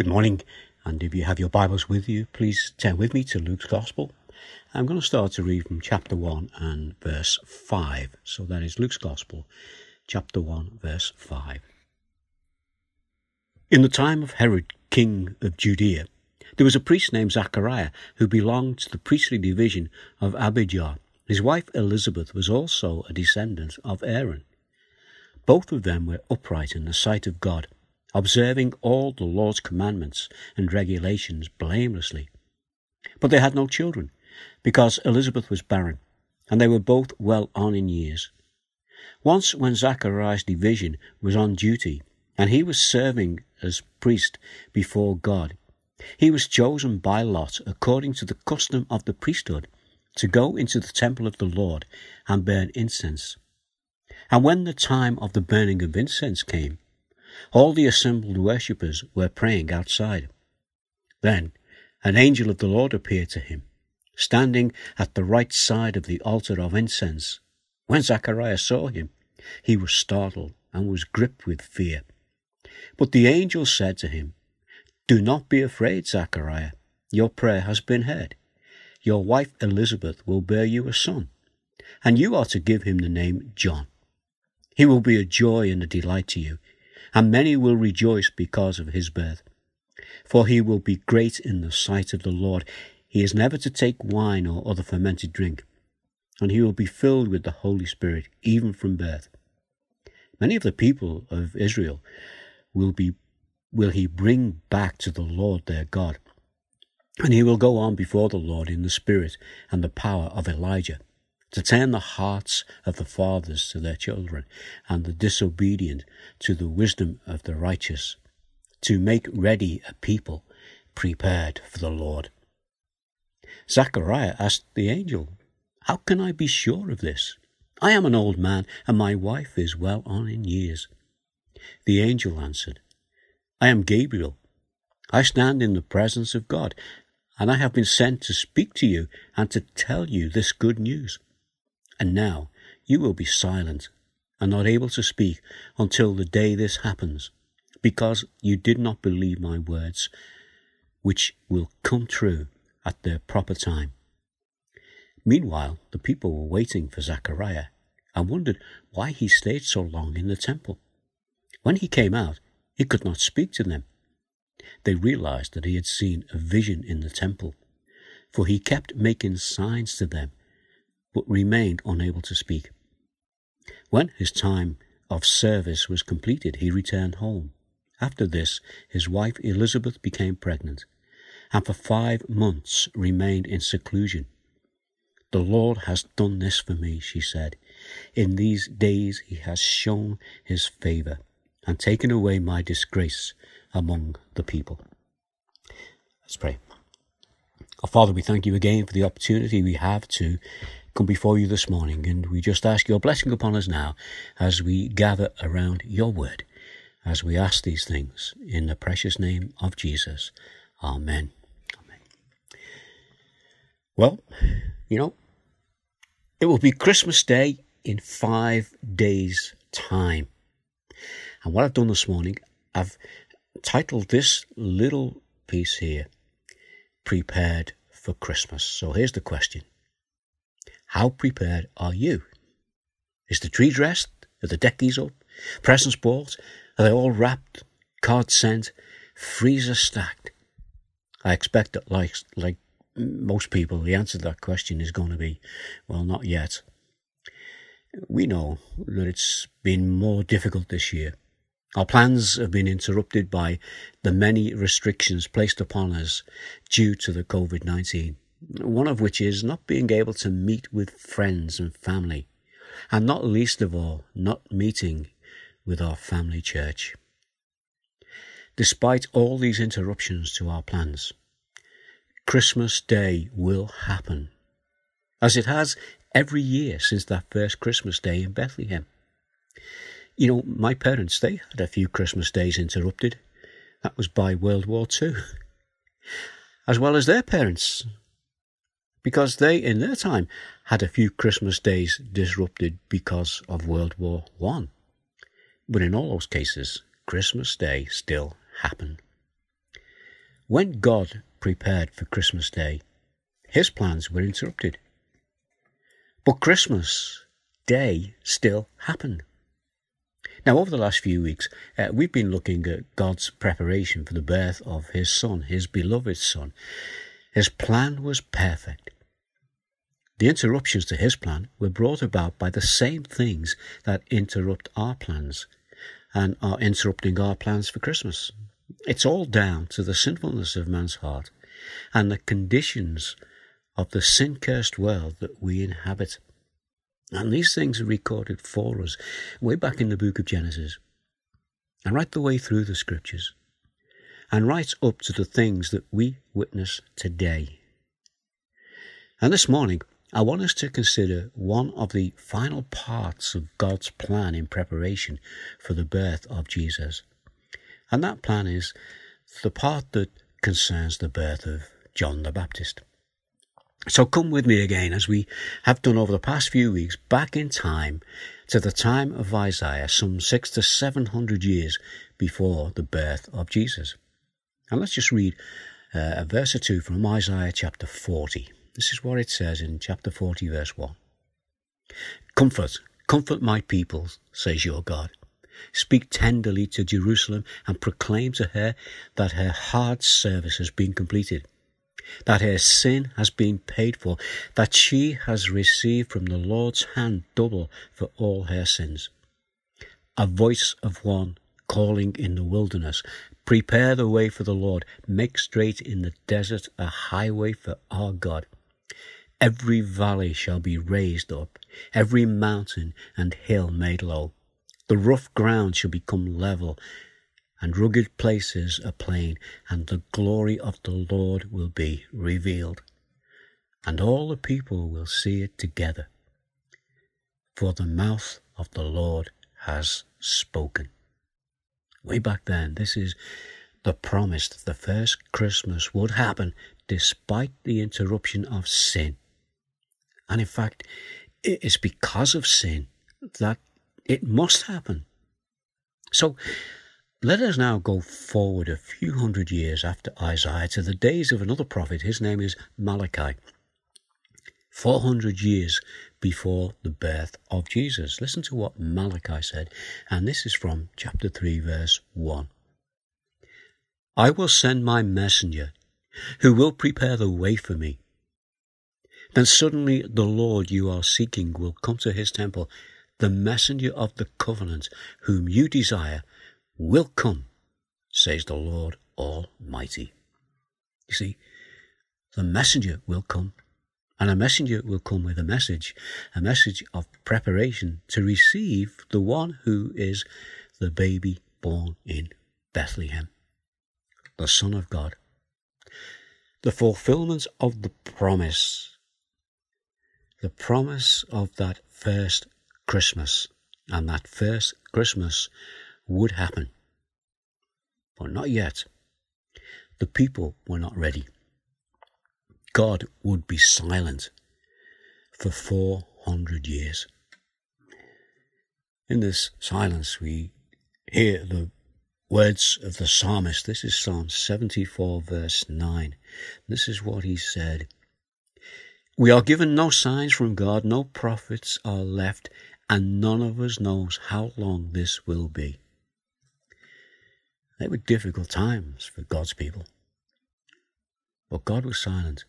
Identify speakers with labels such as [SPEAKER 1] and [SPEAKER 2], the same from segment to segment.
[SPEAKER 1] Good morning, and if you have your Bibles with you, please turn with me to Luke's Gospel. I'm going to start to read from chapter 1 and verse 5. So that is Luke's Gospel, chapter 1, verse 5. In the time of Herod, king of Judea, there was a priest named Zachariah who belonged to the priestly division of Abijah. His wife Elizabeth was also a descendant of Aaron. Both of them were upright in the sight of God observing all the Lord's commandments and regulations blamelessly. But they had no children, because Elizabeth was barren, and they were both well on in years. Once, when Zachariah's division was on duty, and he was serving as priest before God, he was chosen by lot according to the custom of the priesthood to go into the temple of the Lord and burn incense. And when the time of the burning of incense came, all the assembled worshippers were praying outside. Then an angel of the Lord appeared to him, standing at the right side of the altar of incense. When Zacharias saw him, he was startled and was gripped with fear. But the angel said to him, Do not be afraid, Zachariah. Your prayer has been heard. Your wife Elizabeth will bear you a son, and you are to give him the name John. He will be a joy and a delight to you and many will rejoice because of his birth. For he will be great in the sight of the Lord. He is never to take wine or other fermented drink, and he will be filled with the Holy Spirit even from birth. Many of the people of Israel will be will he bring back to the Lord their God. And he will go on before the Lord in the spirit and the power of Elijah to turn the hearts of the fathers to their children, and the disobedient to the wisdom of the righteous, to make ready a people prepared for the Lord. Zachariah asked the angel, How can I be sure of this? I am an old man, and my wife is well on in years. The angel answered, I am Gabriel. I stand in the presence of God, and I have been sent to speak to you and to tell you this good news. And now you will be silent and not able to speak until the day this happens, because you did not believe my words, which will come true at their proper time. Meanwhile, the people were waiting for Zachariah and wondered why he stayed so long in the temple. When he came out, he could not speak to them. They realized that he had seen a vision in the temple, for he kept making signs to them but remained unable to speak. When his time of service was completed, he returned home. After this, his wife Elizabeth became pregnant, and for five months remained in seclusion. The Lord has done this for me, she said. In these days he has shown his favour and taken away my disgrace among the people. Let's pray. Our Father, we thank you again for the opportunity we have to come before you this morning, and we just ask your blessing upon us now as we gather around your word, as we ask these things in the precious name of Jesus. Amen. Amen. Well, you know, it will be Christmas Day in five days' time. And what I've done this morning, I've titled this little piece here, Prepared for Christmas. So here's the question how prepared are you? Is the tree dressed? Are the deckies up? Presents bought? Are they all wrapped? Cards sent? Freezer stacked? I expect that, like, like most people, the answer to that question is going to be, well, not yet. We know that it's been more difficult this year. Our plans have been interrupted by the many restrictions placed upon us due to the COVID 19 one of which is not being able to meet with friends and family, and not least of all, not meeting with our family church. Despite all these interruptions to our plans, Christmas Day will happen, as it has every year since that first Christmas Day in Bethlehem. You know, my parents, they had a few Christmas days interrupted. That was by World War II. As well as their parents, because they, in their time, had a few Christmas days disrupted because of World War One. But in all those cases, Christmas Day still happened. When God prepared for Christmas Day, his plans were interrupted. But Christmas Day still happened. Now, over the last few weeks, uh, we've been looking at God's preparation for the birth of His Son, His beloved Son. His plan was perfect. The interruptions to His plan were brought about by the same things that interrupt our plans and are interrupting our plans for Christmas. It's all down to the sinfulness of man's heart and the conditions of the sin cursed world that we inhabit. And these things are recorded for us way back in the book of Genesis and right the way through the scriptures and right up to the things that we witness today. And this morning, I want us to consider one of the final parts of God's plan in preparation for the birth of Jesus. And that plan is the part that concerns the birth of John the Baptist. So come with me again, as we have done over the past few weeks, back in time to the time of Isaiah, some six to seven hundred years before the birth of Jesus. And let's just read uh, a verse or two from Isaiah chapter 40. This is what it says in chapter 40, verse 1. Comfort, comfort my people, says your God. Speak tenderly to Jerusalem and proclaim to her that her hard service has been completed that her sin has been paid for, that she has received from the Lord's hand double for all her sins. A voice of one calling in the wilderness, Prepare the way for the Lord, make straight in the desert a highway for our God. Every valley shall be raised up, every mountain and hill made low. The rough ground shall become level, and rugged places a plain, and the glory of the Lord will be revealed, and all the people will see it together. For the mouth of the Lord has spoken. Way back then, this is the promise that the first Christmas would happen despite the interruption of sin. And in fact, it is because of sin that it must happen. So, let us now go forward a few hundred years after Isaiah to the days of another prophet. His name is Malachi. 400 years before the birth of Jesus. Listen to what Malachi said, and this is from chapter 3, verse 1. I will send my messenger who will prepare the way for me. Then suddenly the Lord you are seeking will come to his temple, the messenger of the covenant whom you desire will come, says the Lord Almighty. You see, the messenger will come, and a messenger will come with a message, a message of preparation to receive the one who is the baby born in Bethlehem, the Son of God. The fulfillment of the promise, the promise of that first Christmas, and that first Christmas would happen. But not yet. The people were not ready. God would be silent for 400 years. In this silence, we hear the words of the psalmist. This is Psalm 74, verse 9. This is what he said We are given no signs from God, no prophets are left, and none of us knows how long this will be. They were difficult times for God's people. But God was silent.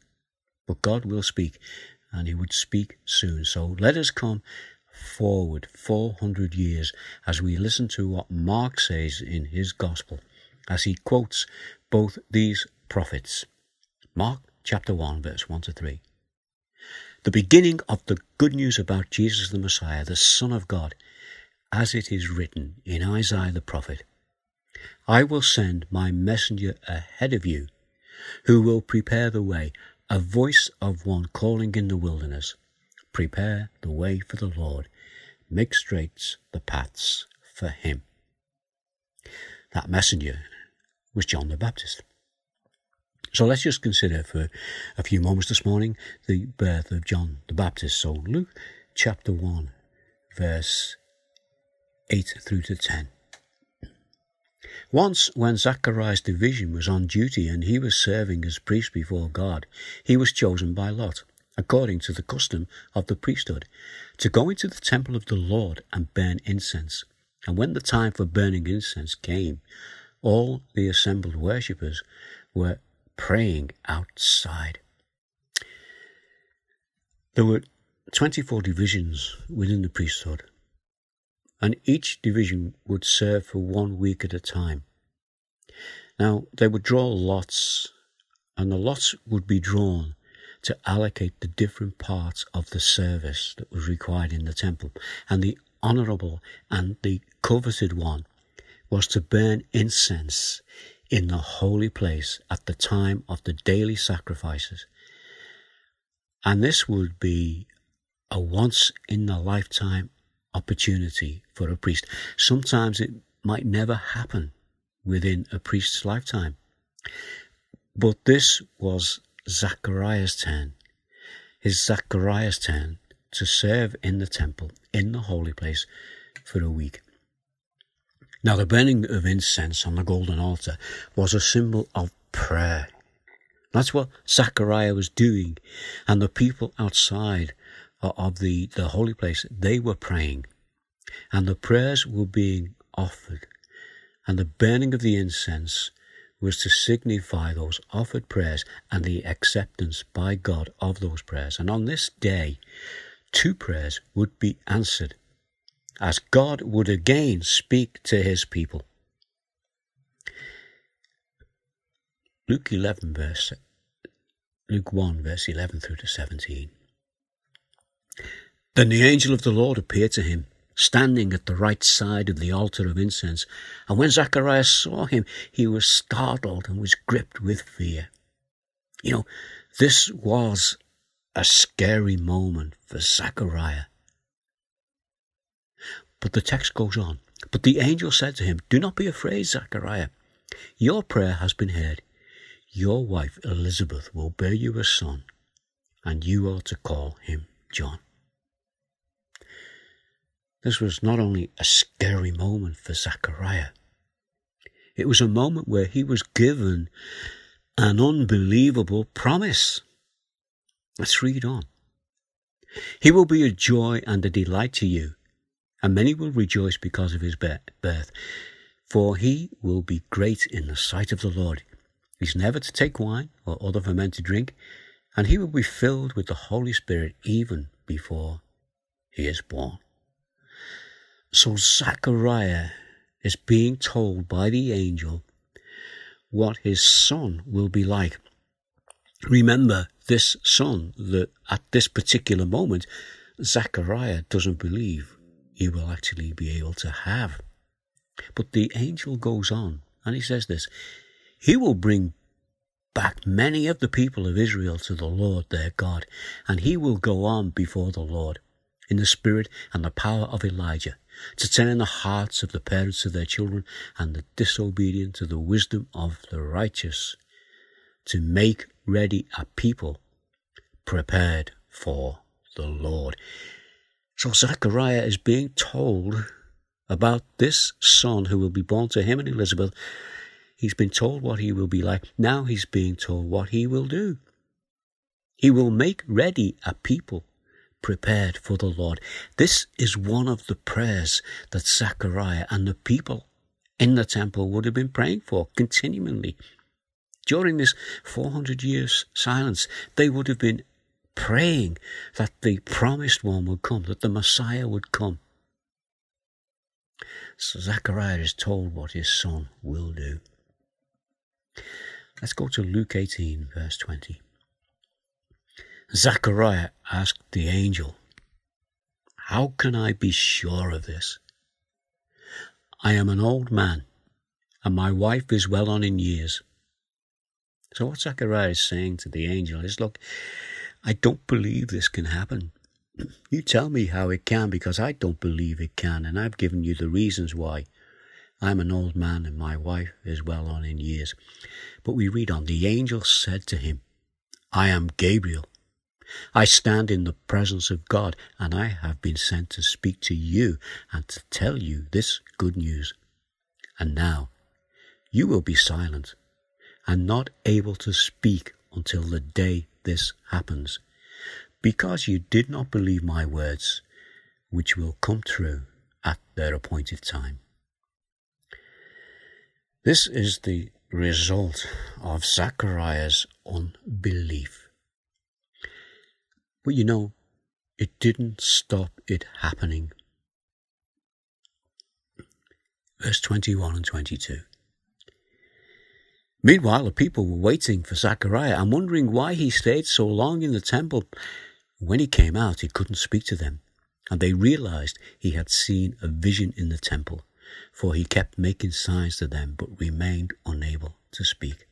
[SPEAKER 1] But God will speak, and He would speak soon. So let us come forward 400 years as we listen to what Mark says in his Gospel as he quotes both these prophets. Mark chapter 1, verse 1 to 3. The beginning of the good news about Jesus the Messiah, the Son of God, as it is written in Isaiah the prophet. I will send my messenger ahead of you, who will prepare the way, a voice of one calling in the wilderness. Prepare the way for the Lord, make straight the paths for him. That messenger was John the Baptist. So let's just consider for a few moments this morning the birth of John the Baptist. So Luke chapter 1, verse 8 through to 10. Once, when Zachariah's division was on duty and he was serving as priest before God, he was chosen by Lot, according to the custom of the priesthood, to go into the temple of the Lord and burn incense. And when the time for burning incense came, all the assembled worshippers were praying outside. There were 24 divisions within the priesthood, and each division would serve for one week at a time. Now, they would draw lots, and the lots would be drawn to allocate the different parts of the service that was required in the temple. And the honourable and the coveted one was to burn incense in the holy place at the time of the daily sacrifices. And this would be a once in a lifetime opportunity for a priest. Sometimes it might never happen within a priest's lifetime. But this was Zachariah's turn, his Zachariah's turn to serve in the temple, in the holy place, for a week. Now, the burning of incense on the golden altar was a symbol of prayer. That's what Zachariah was doing. And the people outside of the, the holy place, they were praying. And the prayers were being offered. And the burning of the incense was to signify those offered prayers and the acceptance by God of those prayers. And on this day, two prayers would be answered as God would again speak to his people. Luke 11 verse Luke 1 verse 11 through to 17. Then the angel of the Lord appeared to him standing at the right side of the altar of incense. And when Zacharias saw him, he was startled and was gripped with fear. You know, this was a scary moment for Zachariah. But the text goes on. But the angel said to him, Do not be afraid, Zachariah. Your prayer has been heard. Your wife Elizabeth will bear you a son, and you are to call him John. This was not only a scary moment for Zachariah, it was a moment where he was given an unbelievable promise. Let's read on. He will be a joy and a delight to you, and many will rejoice because of his birth, for he will be great in the sight of the Lord. He's never to take wine or other fermented drink, and he will be filled with the Holy Spirit even before he is born. So Zachariah is being told by the angel what his son will be like. Remember, this son that at this particular moment, Zachariah doesn't believe he will actually be able to have. But the angel goes on and he says this He will bring back many of the people of Israel to the Lord their God, and he will go on before the Lord in the spirit and the power of Elijah to turn the hearts of the parents to their children and the disobedient to the wisdom of the righteous, to make ready a people prepared for the Lord. So Zechariah is being told about this son who will be born to him and Elizabeth. He's been told what he will be like. Now he's being told what he will do. He will make ready a people prepared for the Lord. This is one of the prayers that Zechariah and the people in the temple would have been praying for continually. During this 400 years silence, they would have been praying that the promised one would come, that the Messiah would come. So Zechariah is told what his son will do. Let's go to Luke 18, verse 20. Zachariah asked the angel, How can I be sure of this? I am an old man, and my wife is well on in years. So, what Zachariah is saying to the angel is, Look, I don't believe this can happen. You tell me how it can because I don't believe it can, and I've given you the reasons why. I'm an old man, and my wife is well on in years. But we read on the angel said to him, I am Gabriel I stand in the presence of God, and I have been sent to speak to you and to tell you this good news. And now you will be silent and not able to speak until the day this happens, because you did not believe my words, which will come true at their appointed time. This is the result of Zachariah's unbelief. But you know, it didn't stop it happening. Verse 21 and 22. Meanwhile, the people were waiting for Zachariah and wondering why he stayed so long in the temple. When he came out, he couldn't speak to them, and they realized he had seen a vision in the temple, for he kept making signs to them but remained unable to speak.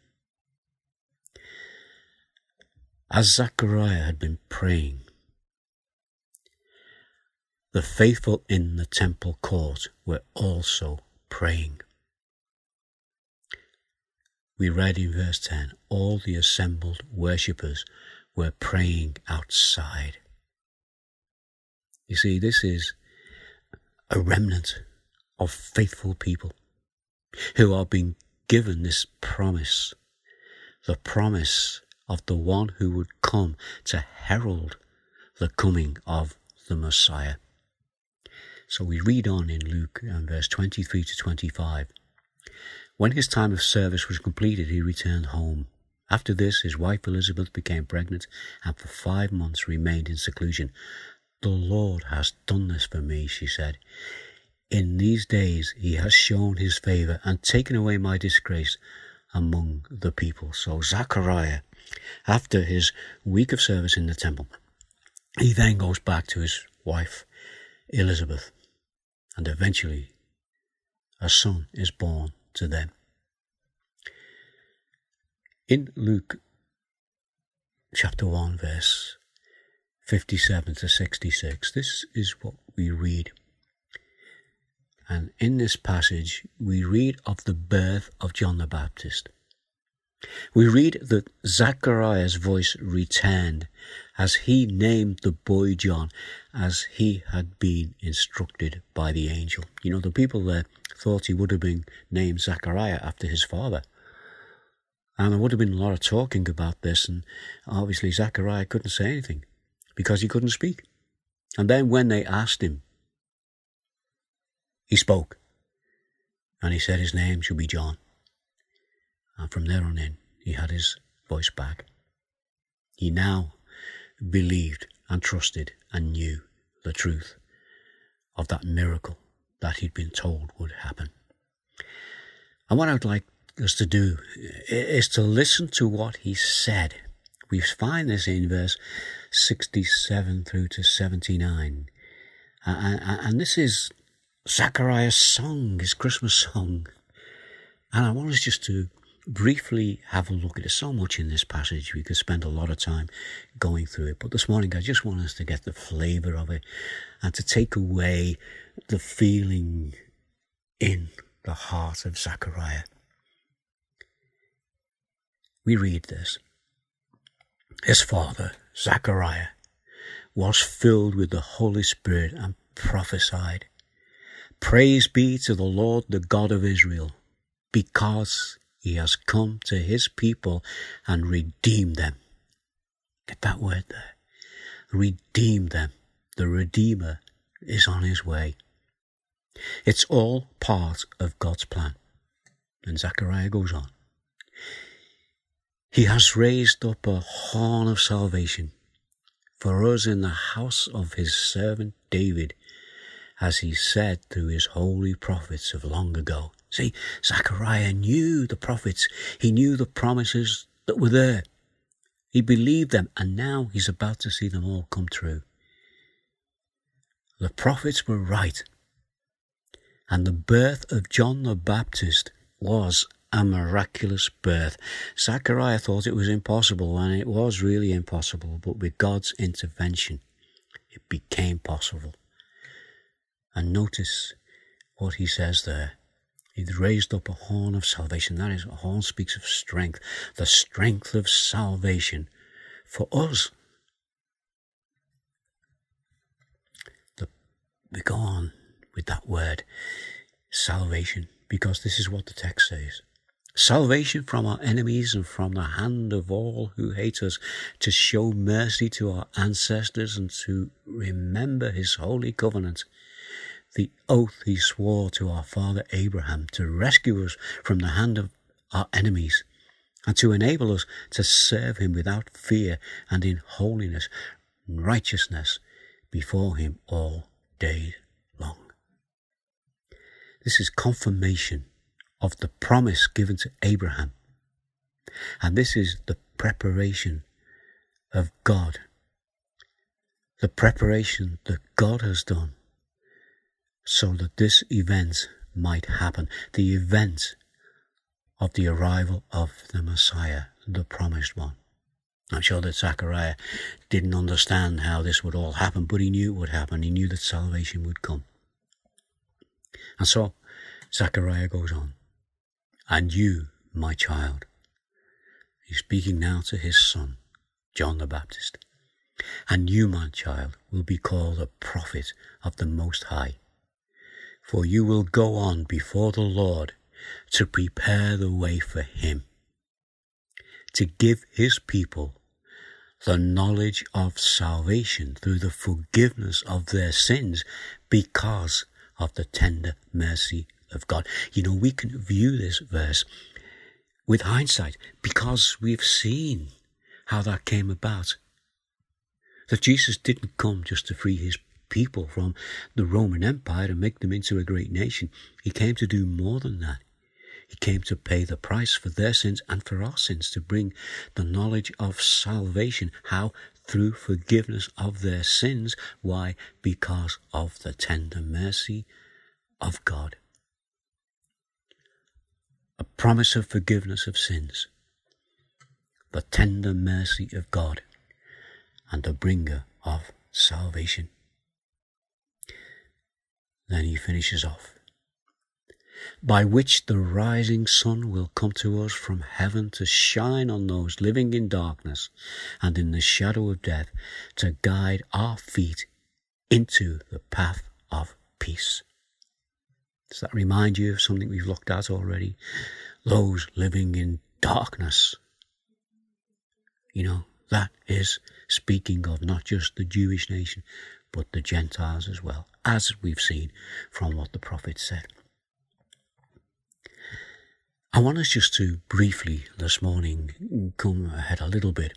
[SPEAKER 1] As Zachariah had been praying, the faithful in the temple court were also praying. We read in verse 10 all the assembled worshippers were praying outside. You see, this is a remnant of faithful people who are being given this promise the promise of the one who would come to herald the coming of the Messiah. So we read on in Luke um, verse 23 to 25. When his time of service was completed, he returned home. After this, his wife Elizabeth became pregnant and for five months remained in seclusion. The Lord has done this for me, she said. In these days he has shown his favor and taken away my disgrace among the people. So Zachariah, after his week of service in the temple, he then goes back to his wife Elizabeth, and eventually a son is born to them. In Luke chapter 1, verse 57 to 66, this is what we read. And in this passage, we read of the birth of John the Baptist. We read that Zachariah's voice returned as he named the boy John as he had been instructed by the angel. You know, the people there thought he would have been named Zachariah after his father. And there would have been a lot of talking about this, and obviously Zachariah couldn't say anything because he couldn't speak. And then when they asked him, he spoke. And he said his name should be John. And from there on in, he had his voice back. He now believed and trusted and knew the truth of that miracle that he'd been told would happen. And what I'd like us to do is to listen to what he said. We find this in verse 67 through to 79. And this is Zachariah's song, his Christmas song. And I want us just to briefly have a look at it. So much in this passage, we could spend a lot of time going through it. But this morning, I just want us to get the flavour of it and to take away the feeling in the heart of Zachariah. We read this. His father, Zachariah, was filled with the Holy Spirit and prophesied. Praise be to the Lord, the God of Israel, because he has come to his people and redeemed them. Get that word there. Redeemed them. The Redeemer is on his way. It's all part of God's plan. And Zechariah goes on. He has raised up a horn of salvation for us in the house of his servant David, as he said through his holy prophets of long ago. See, Zechariah knew the prophets. He knew the promises that were there. He believed them, and now he's about to see them all come true. The prophets were right. And the birth of John the Baptist was a miraculous birth. Zachariah thought it was impossible, and it was really impossible, but with God's intervention, it became possible. And notice what he says there. He's raised up a horn of salvation. That is, a horn speaks of strength, the strength of salvation for us. The, we go on with that word, salvation, because this is what the text says. salvation from our enemies and from the hand of all who hate us, to show mercy to our ancestors and to remember his holy covenant, the oath he swore to our father Abraham to rescue us from the hand of our enemies and to enable us to serve him without fear and in holiness and righteousness before him all day long. This is confirmation of the promise given to Abraham. And this is the preparation of God. The preparation that God has done so that this event might happen. The event of the arrival of the Messiah, the promised one. I'm sure that Zechariah didn't understand how this would all happen, but he knew it would happen. He knew that salvation would come. And so Zechariah goes on. And you, my child, he's speaking now to his son, John the Baptist. And you, my child, will be called a prophet of the Most High. For you will go on before the Lord to prepare the way for him, to give his people the knowledge of salvation through the forgiveness of their sins because of the tender mercy of God. You know, we can view this verse with hindsight because we've seen how that came about. That Jesus didn't come just to free his people from the Roman Empire and make them into a great nation. He came to do more than that. He came to pay the price for their sins and for our sins, to bring the knowledge of salvation. How? Through forgiveness of their sins. Why? Because of the tender mercy of God. A promise of forgiveness of sins. The tender mercy of God and the bringer of salvation. Then he finishes off by which the rising sun will come to us from heaven to shine on those living in darkness and in the shadow of death, to guide our feet into the path of peace. Does that remind you of something we've looked at already? Those living in darkness. You know, that is speaking of not just the Jewish nation, but the Gentiles as well, as we've seen from what the prophet said. I want us just to briefly this morning come ahead a little bit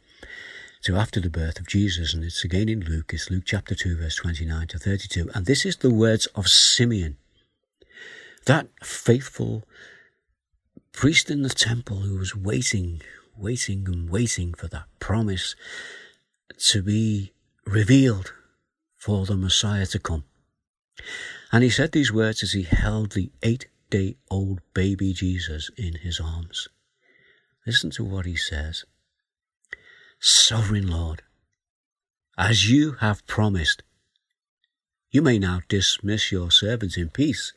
[SPEAKER 1] to after the birth of Jesus, and it's again in Luke, it's Luke chapter 2, verse 29 to 32. And this is the words of Simeon, that faithful priest in the temple who was waiting, waiting, and waiting for that promise to be revealed for the Messiah to come. And he said these words as he held the eight day old baby Jesus in his arms. Listen to what he says Sovereign Lord, as you have promised, you may now dismiss your servants in peace,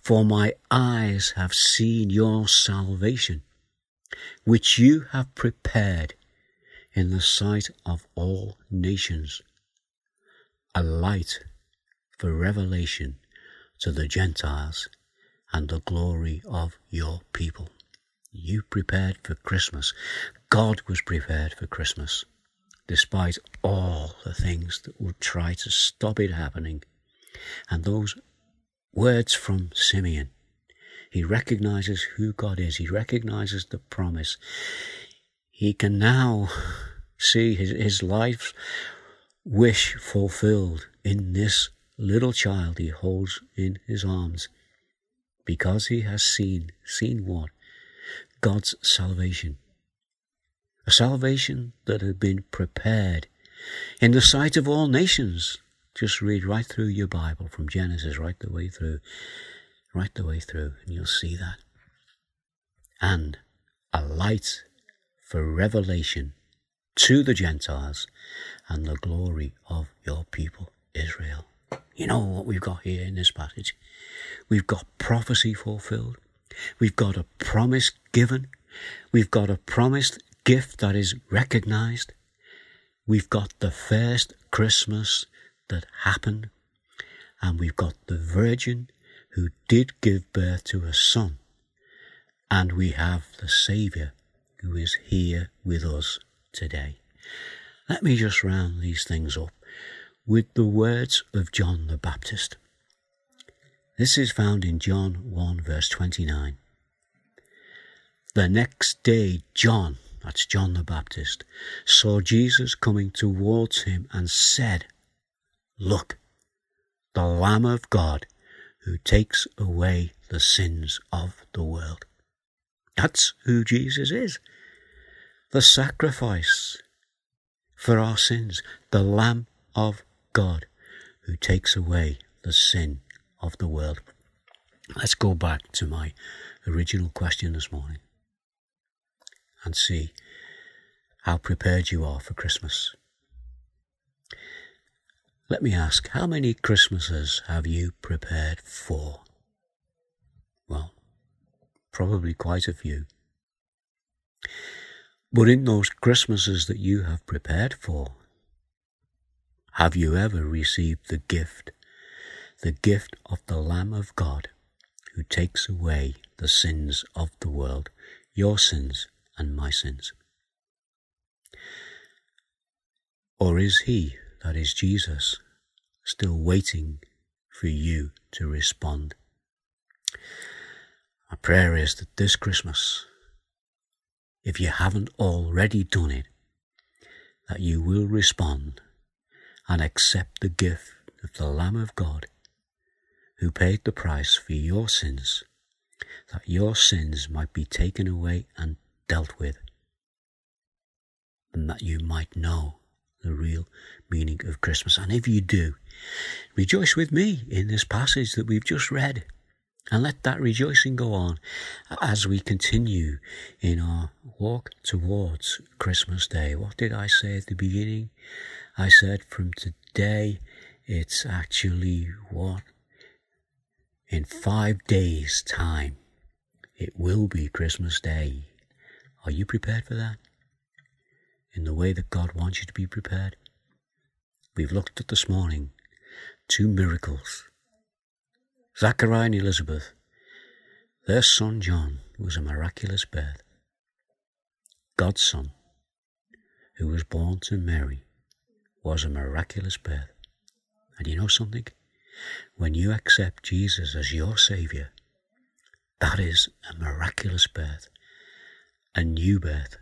[SPEAKER 1] for my eyes have seen your salvation, which you have prepared in the sight of all nations, a light for revelation to the Gentiles and the glory of your people. You prepared for Christmas. God was prepared for Christmas, despite all the things that would try to stop it happening. And those words from Simeon, he recognizes who God is, he recognizes the promise. He can now see his, his life's wish fulfilled in this little child he holds in his arms because he has seen, seen what? God's salvation. A salvation that had been prepared in the sight of all nations. Just read right through your Bible from Genesis right the way through, right the way through, and you'll see that. And a light for revelation to the Gentiles and the glory of your people, Israel. You know what we've got here in this passage? We've got prophecy fulfilled. We've got a promise given. We've got a promised gift that is recognized. We've got the first Christmas that happened. And we've got the virgin who did give birth to a son. And we have the Saviour who is here with us today. Let me just round these things up with the words of John the Baptist. This is found in John 1, verse 29. The next day, John, that's John the Baptist, saw Jesus coming towards him and said, Look, the Lamb of God who takes away the sins of the world. That's who Jesus is. The sacrifice for our sins, the Lamb of God who takes away the sin of the world. Let's go back to my original question this morning and see how prepared you are for Christmas. Let me ask, how many Christmases have you prepared for? Well, probably quite a few. But in those Christmases that you have prepared for, have you ever received the gift, the gift of the Lamb of God who takes away the sins of the world, your sins and my sins? Or is he, that is Jesus, still waiting for you to respond? My prayer is that this Christmas, if you haven't already done it, that you will respond and accept the gift of the Lamb of God who paid the price for your sins, that your sins might be taken away and dealt with, and that you might know the real meaning of Christmas. And if you do, rejoice with me in this passage that we've just read. And let that rejoicing go on as we continue in our walk towards Christmas Day. What did I say at the beginning? I said from today, it's actually what? In five days' time, it will be Christmas Day. Are you prepared for that? In the way that God wants you to be prepared? We've looked at this morning two miracles Zachariah and Elizabeth, their son John was a miraculous birth. God's son, who was born to Mary, was a miraculous birth. And you know something? When you accept Jesus as your Saviour, that is a miraculous birth, a new birth,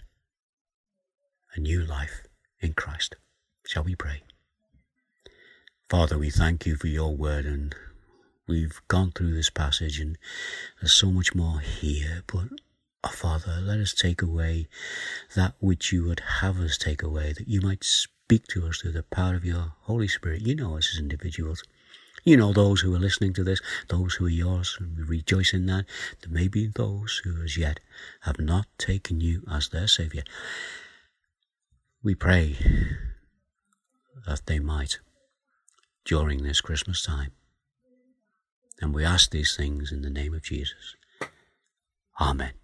[SPEAKER 1] a new life in Christ. Shall we pray? Father, we thank you for your word and We've gone through this passage and there's so much more here, but oh, Father, let us take away that which you would have us take away, that you might speak to us through the power of your Holy Spirit. You know us as individuals. You know those who are listening to this, those who are yours, and we rejoice in that. There may be those who as yet have not taken you as their Saviour. We pray that they might during this Christmas time. And we ask these things in the name of Jesus. Amen.